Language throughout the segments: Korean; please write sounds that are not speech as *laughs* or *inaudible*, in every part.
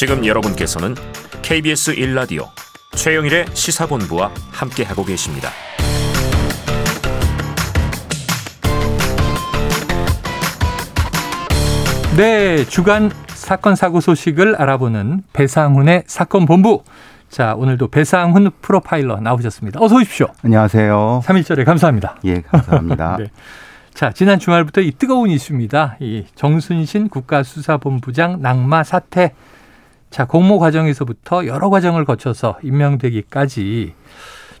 지금 여러분께서는 KBS 1라디오 최영일의 시사본부와 함께하고 계십니다. 네, 주간 사건 사고 소식을 알아보는 배상훈의 사건 본부. 자, 오늘도 배상훈 프로파일러 나오셨습니다. 어서 오십시오. 안녕하세요. 3일절에 감사합니다. 예, 감사합니다. *laughs* 네. 자, 지난 주말부터 이 뜨거운 이슈입니다. 이 정순신 국가수사본부장 낙마 사태. 자, 공모 과정에서부터 여러 과정을 거쳐서 임명되기까지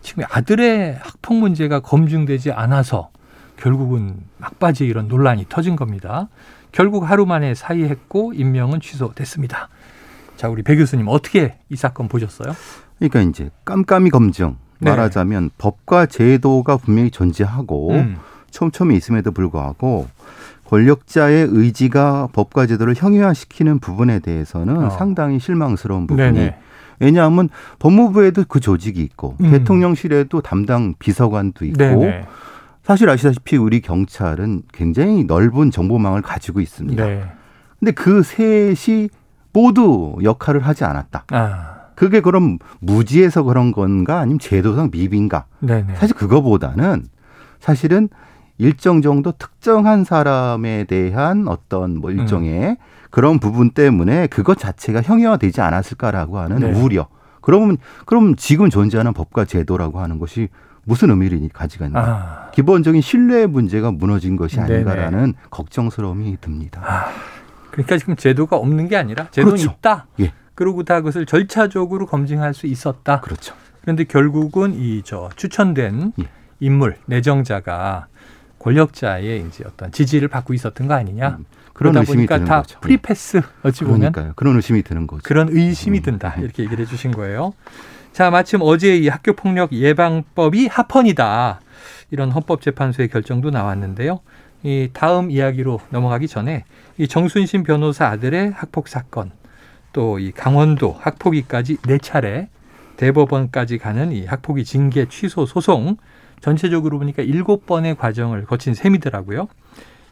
지금 아들의 학폭 문제가 검증되지 않아서 결국은 막바지 이런 논란이 터진 겁니다. 결국 하루 만에 사의했고 임명은 취소됐습니다. 자, 우리 배 교수님 어떻게 이 사건 보셨어요? 그러니까 이제 깜깜이 검증 네. 말하자면 법과 제도가 분명히 존재하고 음. 촘촘히 있음에도 불구하고 권력자의 의지가 법과 제도를 형용화시키는 부분에 대해서는 어. 상당히 실망스러운 부분이 네네. 왜냐하면 법무부에도 그 조직이 있고 음. 대통령실에도 담당 비서관도 있고 네네. 사실 아시다시피 우리 경찰은 굉장히 넓은 정보망을 가지고 있습니다. 네. 근데 그 셋이 모두 역할을 하지 않았다. 아, 그게 그럼 무지해서 그런 건가 아니면 제도상 미비인가? 네네. 사실 그거보다는 사실은 일정 정도 특정한 사람에 대한 어떤 뭐 일종의 그런 부분 때문에 그것 자체가 형용화되지 않았을까라고 하는 네. 우려. 그러면 그럼 지금 존재하는 법과 제도라고 하는 것이 무슨 의미를 가지고 있나? 아, 기본적인 신뢰 문제가 무너진 것이 네네. 아닌가라는 걱정스러움이 듭니다. 아, 그러니까 지금 제도가 없는 게 아니라 제도는 그렇죠. 있다. 예. 그러고 다 그것을 절차적으로 검증할 수 있었다. 그렇죠. 그런데 결국은 이 저 추천된 예. 인물 내정자가 권력자의 이제 어떤 지지를 받고 있었던 거 아니냐. 음, 그런 그러다 의심이 보니까 드는 다 거죠. 예. free pass 어찌 보면 그러니까요. 그런 의심이 드는 거죠. 그런 의심이 음. 든다 이렇게 얘기를 해주신 거예요. 자 마침 어제 이 학교 폭력 예방법이 합헌이다 이런 헌법재판소의 결정도 나왔는데요. 이 다음 이야기로 넘어가기 전에 이 정순신 변호사 아들의 학폭 사건 또 이 강원도 학폭위까지 네 차례 대법원까지 가는 이 학폭위 징계 취소 소송 전체적으로 보니까 일곱 번의 과정을 거친 셈이더라고요.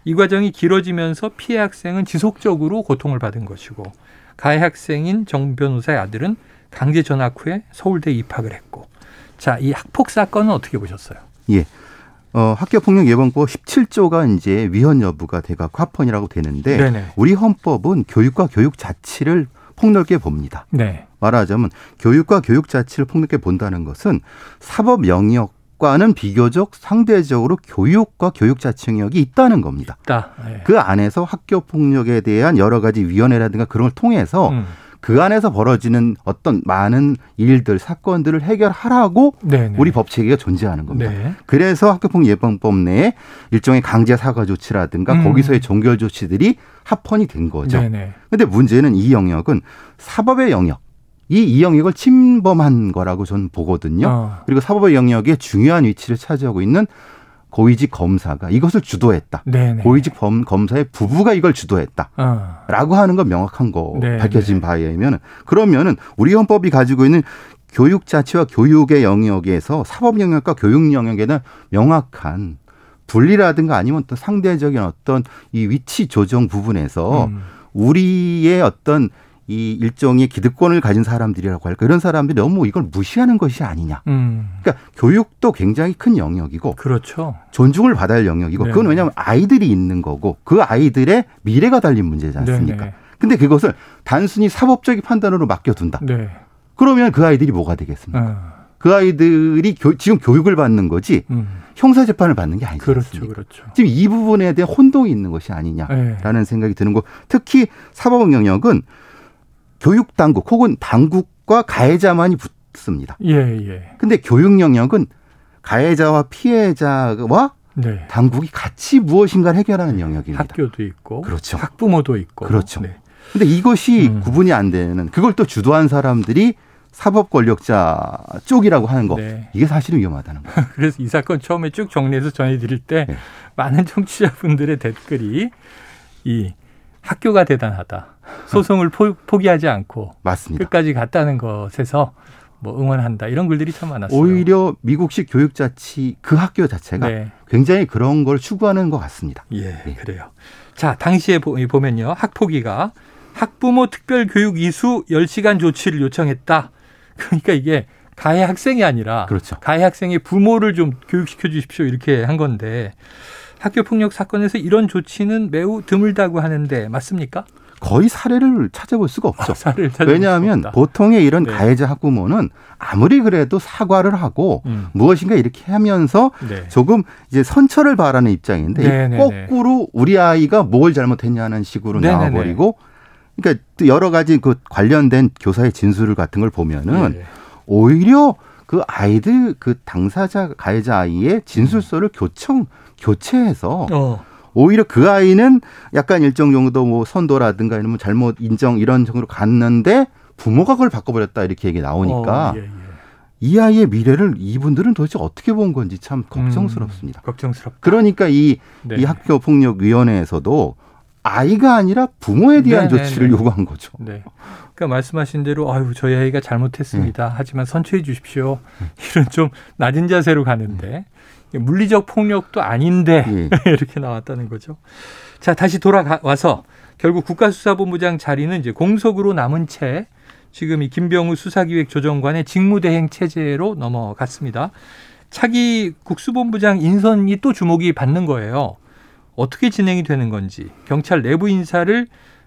이 과정이 길어지면서 피해 학생은 지속적으로 고통을 받은 것이고 가해 학생인 정 변호사의 아들은 강제 전학 후에 서울대 입학을 했고 자 이 학폭 사건은 어떻게 보셨어요? 예. 어, 학교폭력예방법 17조가 이제 위헌 여부가 돼갖고 합헌이라고 되는데 네네. 우리 헌법은 교육과 교육 자치를 폭넓게 봅니다. 네. 말하자면 교육과 교육 자치를 폭넓게 본다는 것은 사법 영역 과는 비교적 상대적으로 교육과 교육 자치 영역이 있다는 겁니다. 다. 네. 그 안에서 학교 폭력에 대한 여러 가지 위원회라든가 그런 걸 통해서 음. 그 안에서 벌어지는 어떤 많은 일들 사건들을 해결하라고 네네. 우리 법 체계가 존재하는 겁니다. 네. 그래서 학교폭 예방법 내에 일종의 강제 사과 조치라든가 음. 거기서의 종결 조치들이 합헌이 된 거죠. 네네. 근데 문제는 이 영역은 사법의 영역. 이, 이 영역을 침범한 거라고 저는 보거든요. 어. 그리고 사법의 영역에 중요한 위치를 차지하고 있는 고위직 검사가 이것을 주도했다. 네네. 고위직 범, 검사의 부부가 이걸 주도했다. 어. 라고 하는 건 명확한 거 네, 밝혀진 바에 의하면 그러면은 우리 헌법이 가지고 있는 교육 자체와 교육의 영역에서 사법 영역과 교육 영역에는 명확한 분리라든가 아니면 또 상대적인 어떤 이 위치 조정 부분에서 음. 우리의 어떤 이 일종의 기득권을 가진 사람들이라고 할까 이런 사람들이 너무 이걸 무시하는 것이 아니냐. 음. 그러니까 교육도 굉장히 큰 영역이고 그렇죠. 존중을 받아야 할 영역이고 네. 그건 왜냐하면 아이들이 있는 거고 그 아이들의 미래가 달린 문제지 않습니까? 네네. 근데 그것을 단순히 사법적인 판단으로 맡겨둔다. 네. 그러면 그 아이들이 뭐가 되겠습니까? 어. 그 아이들이 교- 지금 교육을 받는 거지 음. 형사 재판을 받는 게 아니지 그렇죠. 않습니까? 그렇죠. 지금 이 부분에 대한 혼동이 있는 것이 아니냐라는 네. 생각이 드는 거. 특히 사법 영역은 교육 당국 혹은 당국과 가해자만이 붙습니다. 예, 예. 근데 교육 영역은 가해자와 피해자와 네. 당국이 같이 무엇인가를 해결하는 영역입니다. 학교도 있고 그렇죠. 학부모도 있고 그렇죠. 네. 근데 이것이 음. 구분이 안 되는 그걸 또 주도한 사람들이 사법 권력자 쪽이라고 하는 거. 네. 이게 사실은 위험하다는 거예요. *laughs* 그래서 이 사건 처음에 쭉 정리해서 전해드릴 때 네. 많은 청취자분들의 댓글이 이 학교가 대단하다. 소송을 포, 포기하지 않고 맞습니다. 끝까지 갔다는 것에서 뭐 응원한다 이런 글들이 참 많았어요. 오히려 미국식 교육 자치 그 학교 자체가 네. 굉장히 그런 걸 추구하는 것 같습니다. 예, 그래요. 자, 당시에 보- 보면요. 학폭위가 학부모 특별 교육 이수 10시간 조치를 요청했다. 그러니까 이게 가해 학생이 아니라 그렇죠. 가해 학생의 부모를 좀 교육시켜 주십시오 이렇게 한 건데 학교 폭력 사건에서 이런 조치는 매우 드물다고 하는데 맞습니까? 거의 사례를 찾아볼 수가 없죠. 찾아볼 왜냐하면 수가. 보통의 이런 네. 가해자 학부모는 아무리 그래도 사과를 하고 음. 무엇인가 이렇게 하면서 네. 조금 이제 선처를 바라는 입장인데 네네네. 거꾸로 우리 아이가 뭘 잘못했냐는 식으로 네네네. 나와버리고 그러니까 또 여러 가지 그 관련된 교사의 진술 같은 걸 보면은 예. 오히려 그 아이들 그 당사자 가해자 아이의 진술서를 교청 교체해서 어. 오히려 그 아이는 약간 일정 정도 뭐 선도라든가 이런 뭐 잘못 인정 이런 정도로 갔는데 부모가 그걸 바꿔버렸다 이렇게 얘기 나오니까 어, 예, 예. 이 아이의 미래를 이분들은 도대체 어떻게 본 건지 참 걱정스럽습니다. 음, 걱정스럽다. 그러니까 이, 네. 이 학교 폭력 위원회에서도 아이가 아니라 부모에 대한 네네네. 조치를 요구한 거죠. 네. 그러니까 말씀하신 대로 아유 저희 아이가 잘못했습니다. 하지만 선처해 주십시오. 이런 좀 낮은 자세로 가는데 물리적 폭력도 아닌데 예. *laughs* 이렇게 나왔다는 거죠. 자 다시 돌아와서 결국 국가수사본부장 자리는 이제 공석으로 남은 채 지금 이 김병우 수사기획조정관의 직무대행 체제로 넘어갔습니다. 차기 국수본부장 인선이 또 주목이 받는 거예요. 어떻게 진행이 되는 건지 경찰 내부 인사를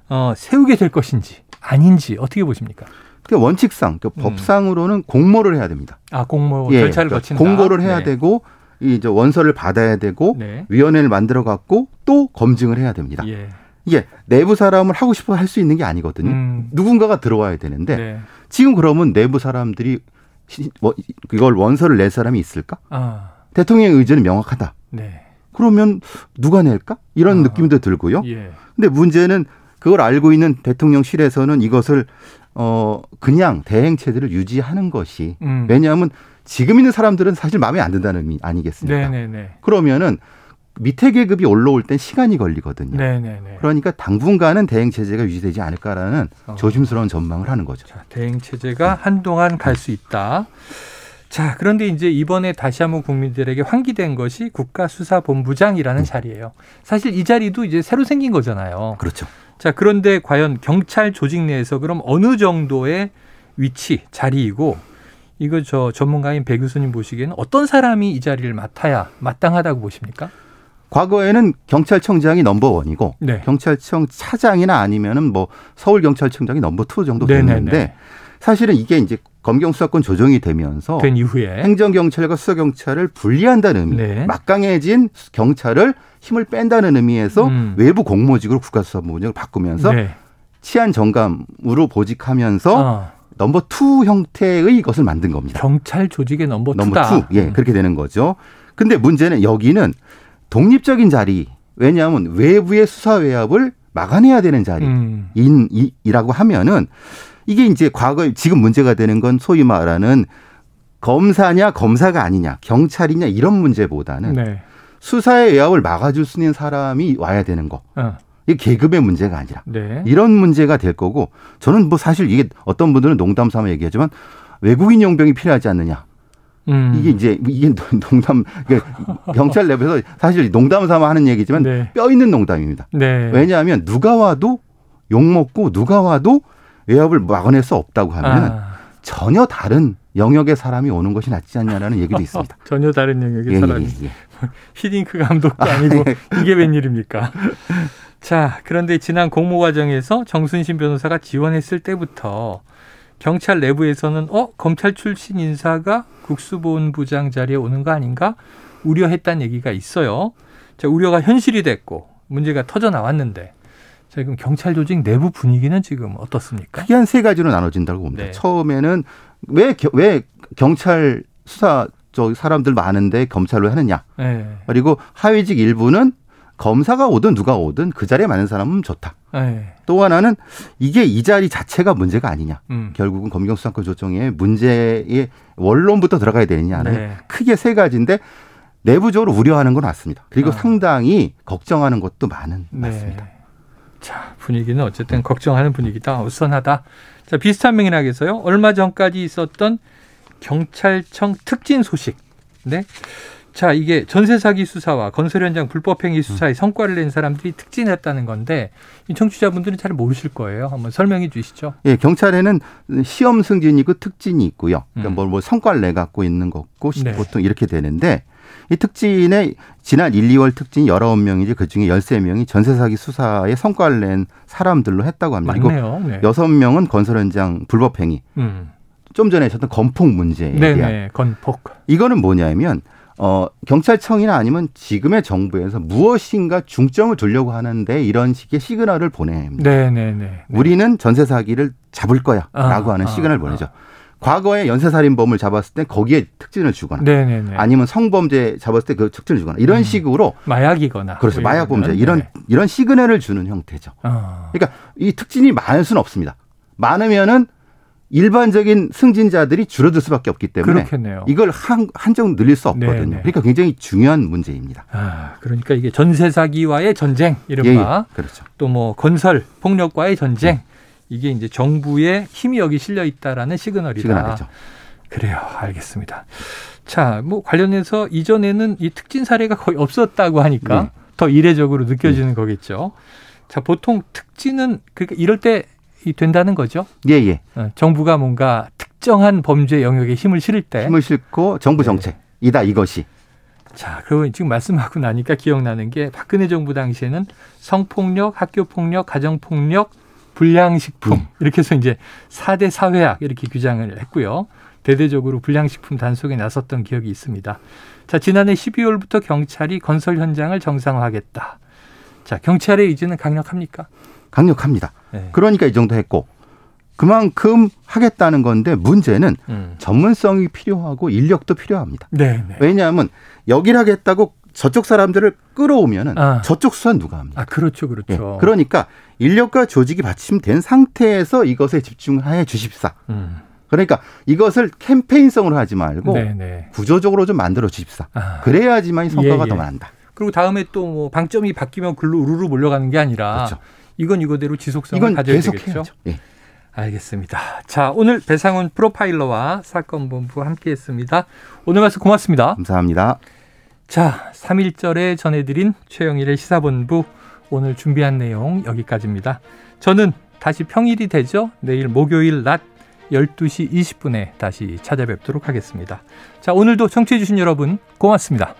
어, 세우게 될 것인지 아닌지 어떻게 보십니까? 그러니까 원칙상 그 음. 법상으로는 공모를 해야 됩니다. 아 공모 예, 절차를 그러니까 거친다. 공고를 해야 네. 되고 이제 원서를 받아야 되고 네. 위원회를 만들어 갖고 또 검증을 해야 됩니다. 예. 이게 내부 사람을 하고 싶어 할 수 있는 게 아니거든요. 음. 누군가가 들어와야 되는데 네. 지금 그러면 내부 사람들이 시- 뭐 이걸 원서를 낼 사람이 있을까? 아. 대통령의 의지는 명확하다. 네. 그러면 누가 낼까? 이런 아. 느낌도 들고요. 예. 근데 문제는 그걸 알고 있는 대통령실에서는 이것을 어 그냥 대행 체제를 유지하는 것이 음. 왜냐하면 지금 있는 사람들은 사실 마음에 안 든다는 의미 아니겠습니까? 네네네. 그러면은 밑에 계급이 올라올 땐 시간이 걸리거든요. 네네네. 그러니까 당분간은 대행 체제가 유지되지 않을까라는 어. 조심스러운 전망을 하는 거죠. 자, 대행 체제가 한동안 갈 수 있다. 자, 그런데 이제 이번에 다시 한번 국민들에게 환기된 것이 국가수사본부장이라는 자리예요. 사실 이 자리도 이제 새로 생긴 거잖아요. 그렇죠. 자, 그런데 과연 경찰 조직 내에서 그럼 어느 정도의 위치, 자리이고 이거 저 전문가인 배 교수님 보시기에는 어떤 사람이 이 자리를 맡아야 마땅하다고 보십니까? 과거에는 경찰청장이 number one이고 네. 경찰청 차장이나 아니면은 뭐 서울 경찰청장이 number two 정도 네네네. 됐는데 사실은 이게 이제 검경 수사권 조정이 되면서 된 이후에 행정 경찰과 수사 경찰을 분리한다는 의미, 네. 막강해진 경찰을 힘을 뺀다는 의미에서 음. 외부 공모직으로 국가수사본부장을 바꾸면서 네. 치안 정감으로 보직하면서 어, number two 형태의 것을 만든 겁니다. 경찰 조직의 number number two다. Two, 예, 그렇게 되는 거죠. 근데 문제는 여기는 독립적인 자리, 왜냐하면 외부의 수사 외압을 막아내야 되는 음. 자리인이라고 하면은 이게 이제 과거에 지금 문제가 되는 건 소위 말하는 검사냐 검사가 아니냐 경찰이냐 이런 문제보다는 네. 수사의 외압을 막아줄 수 있는 사람이 와야 되는 거. 어, 이게 계급의 문제가 아니라 네. 이런 문제가 될 거고 저는 뭐 사실 이게 어떤 분들은 농담 삼아 얘기하지만 외국인 용병이 필요하지 않느냐. 음. 이게 이제 이게 농담 이게 경찰 내부에서 사실 농담 삼아 하는 얘기지만 네. 뼈 있는 농담입니다. 네. 왜냐하면 누가 와도 욕 먹고 누가 와도 외압을 막아낼 수 없다고 하면 아, 전혀 다른 영역의 사람이 오는 것이 낫지 않냐라는 얘기도 있습니다. *laughs* 전혀 다른 영역의 예, 사람이 예, 예. *laughs* 히딩크 감독도 아니고 이게 웬일입니까? *laughs* 자, 그런데 지난 공모 과정에서 정순신 변호사가 지원했을 때부터 경찰 내부에서는 어 검찰 출신 인사가 국수본부장 자리에 오는 거 아닌가 우려했다는 얘기가 있어요. 자, 우려가 현실이 됐고 문제가 터져 나왔는데 자, 그럼 경찰 조직 내부 분위기는 지금 어떻습니까? 크게 한 세 가지로 나눠진다고 봅니다. 네. 처음에는 왜, 겨- 왜 경찰 수사 저 사람들 많은데 검찰로 하느냐. 네. 그리고 하위직 일부는 검사가 오든 누가 오든 그 자리에 많은 사람은 좋다. 네. 또 하나는 이게 이 자리 자체가 문제가 아니냐. 음. 결국은 검경 수사권 조정의 문제의 원론부터 들어가야 되느냐는 네. 크게 세 가지인데 내부적으로 우려하는 건 맞습니다. 그리고 아. 상당히 걱정하는 것도 많은 맞습니다. 네. 자, 분위기는 어쨌든 걱정하는 분위기다. 우선하다. 자, 비슷한 맥락에서요. 얼마 전까지 있었던 경찰청 특진 소식. 네. 자, 이게 전세 사기 수사와 건설 현장 불법 행위 수사에 성과를 낸 사람들이 특진했다는 건데 이 청취자분들은 잘 모르실 거예요. 한번 설명해 주시죠. 예, 경찰에는 시험 승진이고 특진이 있고요. 그러니까 음. 뭐, 뭐 성과를 내 갖고 있는 거고 네. 보통 이렇게 되는데 이 특진에 지난 1, 2월 특진 19명이지 그중에 13명이 전세 사기 수사에 성과를 낸 사람들로 했다고 합니다. 그리고 맞네요. 네. 여섯 명은 건설 현장 불법 행위. 음. 좀 전에 하셨던 건폭 문제에 대한 네네. 건폭. 이거는 뭐냐면 어 경찰청이나 아니면 지금의 정부에서 무엇인가 중점을 두려고 하는데 이런 식의 시그널을 보냅니다. 네네네. 우리는 전세 사기를 잡을 거야라고 아, 하는 아, 시그널을 아. 보내죠. 과거에 연쇄살인범을 잡았을 때 거기에 특진을 주거나 네네네. 아니면 성범죄 잡았을 때 그 특진을 주거나 이런 음. 식으로 마약이거나. 그렇죠 뭐 마약 범죄. 이런 네. 이런 시그널을 주는 형태죠. 어. 그러니까 이 특진이 많을 수는 없습니다. 많으면은 일반적인 승진자들이 줄어들 수밖에 없기 때문에 그렇겠네요. 이걸 한, 한정 늘릴 수 없거든요. 네네. 그러니까 굉장히 중요한 문제입니다. 아, 그러니까 이게 전세 사기와의 전쟁 예, 이른바 예. 그렇죠. 또 뭐 건설 폭력과의 전쟁 네. 이게 이제 정부의 힘이 여기 실려 있다라는 시그널이다. 시그널이죠. 그래요. 알겠습니다. 자, 뭐 관련해서 이전에는 이 특진 사례가 거의 없었다고 하니까 네. 더 이례적으로 느껴지는 거겠죠. 자, 보통 특진은 그러니까 이럴 때이 된다는 거죠. 예, 예. 어, 정부가 뭔가 특정한 범죄 영역에 힘을 실을 때. 힘을 싣고 정부 네. 정책이다 이것이. 자, 그리고 지금 말씀하고 나니까 기억나는 게 박근혜 정부 당시에는 성폭력, 학교폭력, 가정폭력, 불량식품 음. 이렇게 해서 이제 4대 사회학 이렇게 규정을 했고요. 대대적으로 불량식품 단속에 나섰던 기억이 있습니다. 자, 지난해 12월부터 경찰이 건설 현장을 정상화하겠다. 자, 경찰의 의지는 강력합니까? 강력합니다. 네. 그러니까 이 정도 했고 그만큼 하겠다는 건데 문제는 음. 전문성이 필요하고 인력도 필요합니다. 네, 네. 왜냐하면 여기를 하겠다고 저쪽 사람들을 끌어오면은 아. 저쪽 수사는 누가 합니까? 아, 그렇죠, 예. 그렇죠. 그러니까 인력과 조직이 받침된 상태에서 이것에 집중해 주십사. 음. 그러니까 이것을 캠페인성으로 하지 말고 네, 네. 구조적으로 좀 만들어 주십사. 아. 그래야지만 이 성과가 예, 예. 더 많다. 그리고 다음에 또 뭐 방점이 바뀌면 글로 우르르 몰려가는 게 아니라 그렇죠. 이건 이거대로 지속성을 이건 가져야 계속 되겠죠. 해야죠. 예. 알겠습니다. 자, 오늘 배상훈 프로파일러와 사건 본부 함께했습니다. 오늘 말씀 고맙습니다. 감사합니다. 자, 3일절에 전해드린 최영일의 시사본부 오늘 준비한 내용 여기까지입니다. 저는 다시 평일이 되죠. 내일 목요일 낮 12시 20분에 다시 찾아뵙도록 하겠습니다. 자, 오늘도 청취해주신 여러분 고맙습니다.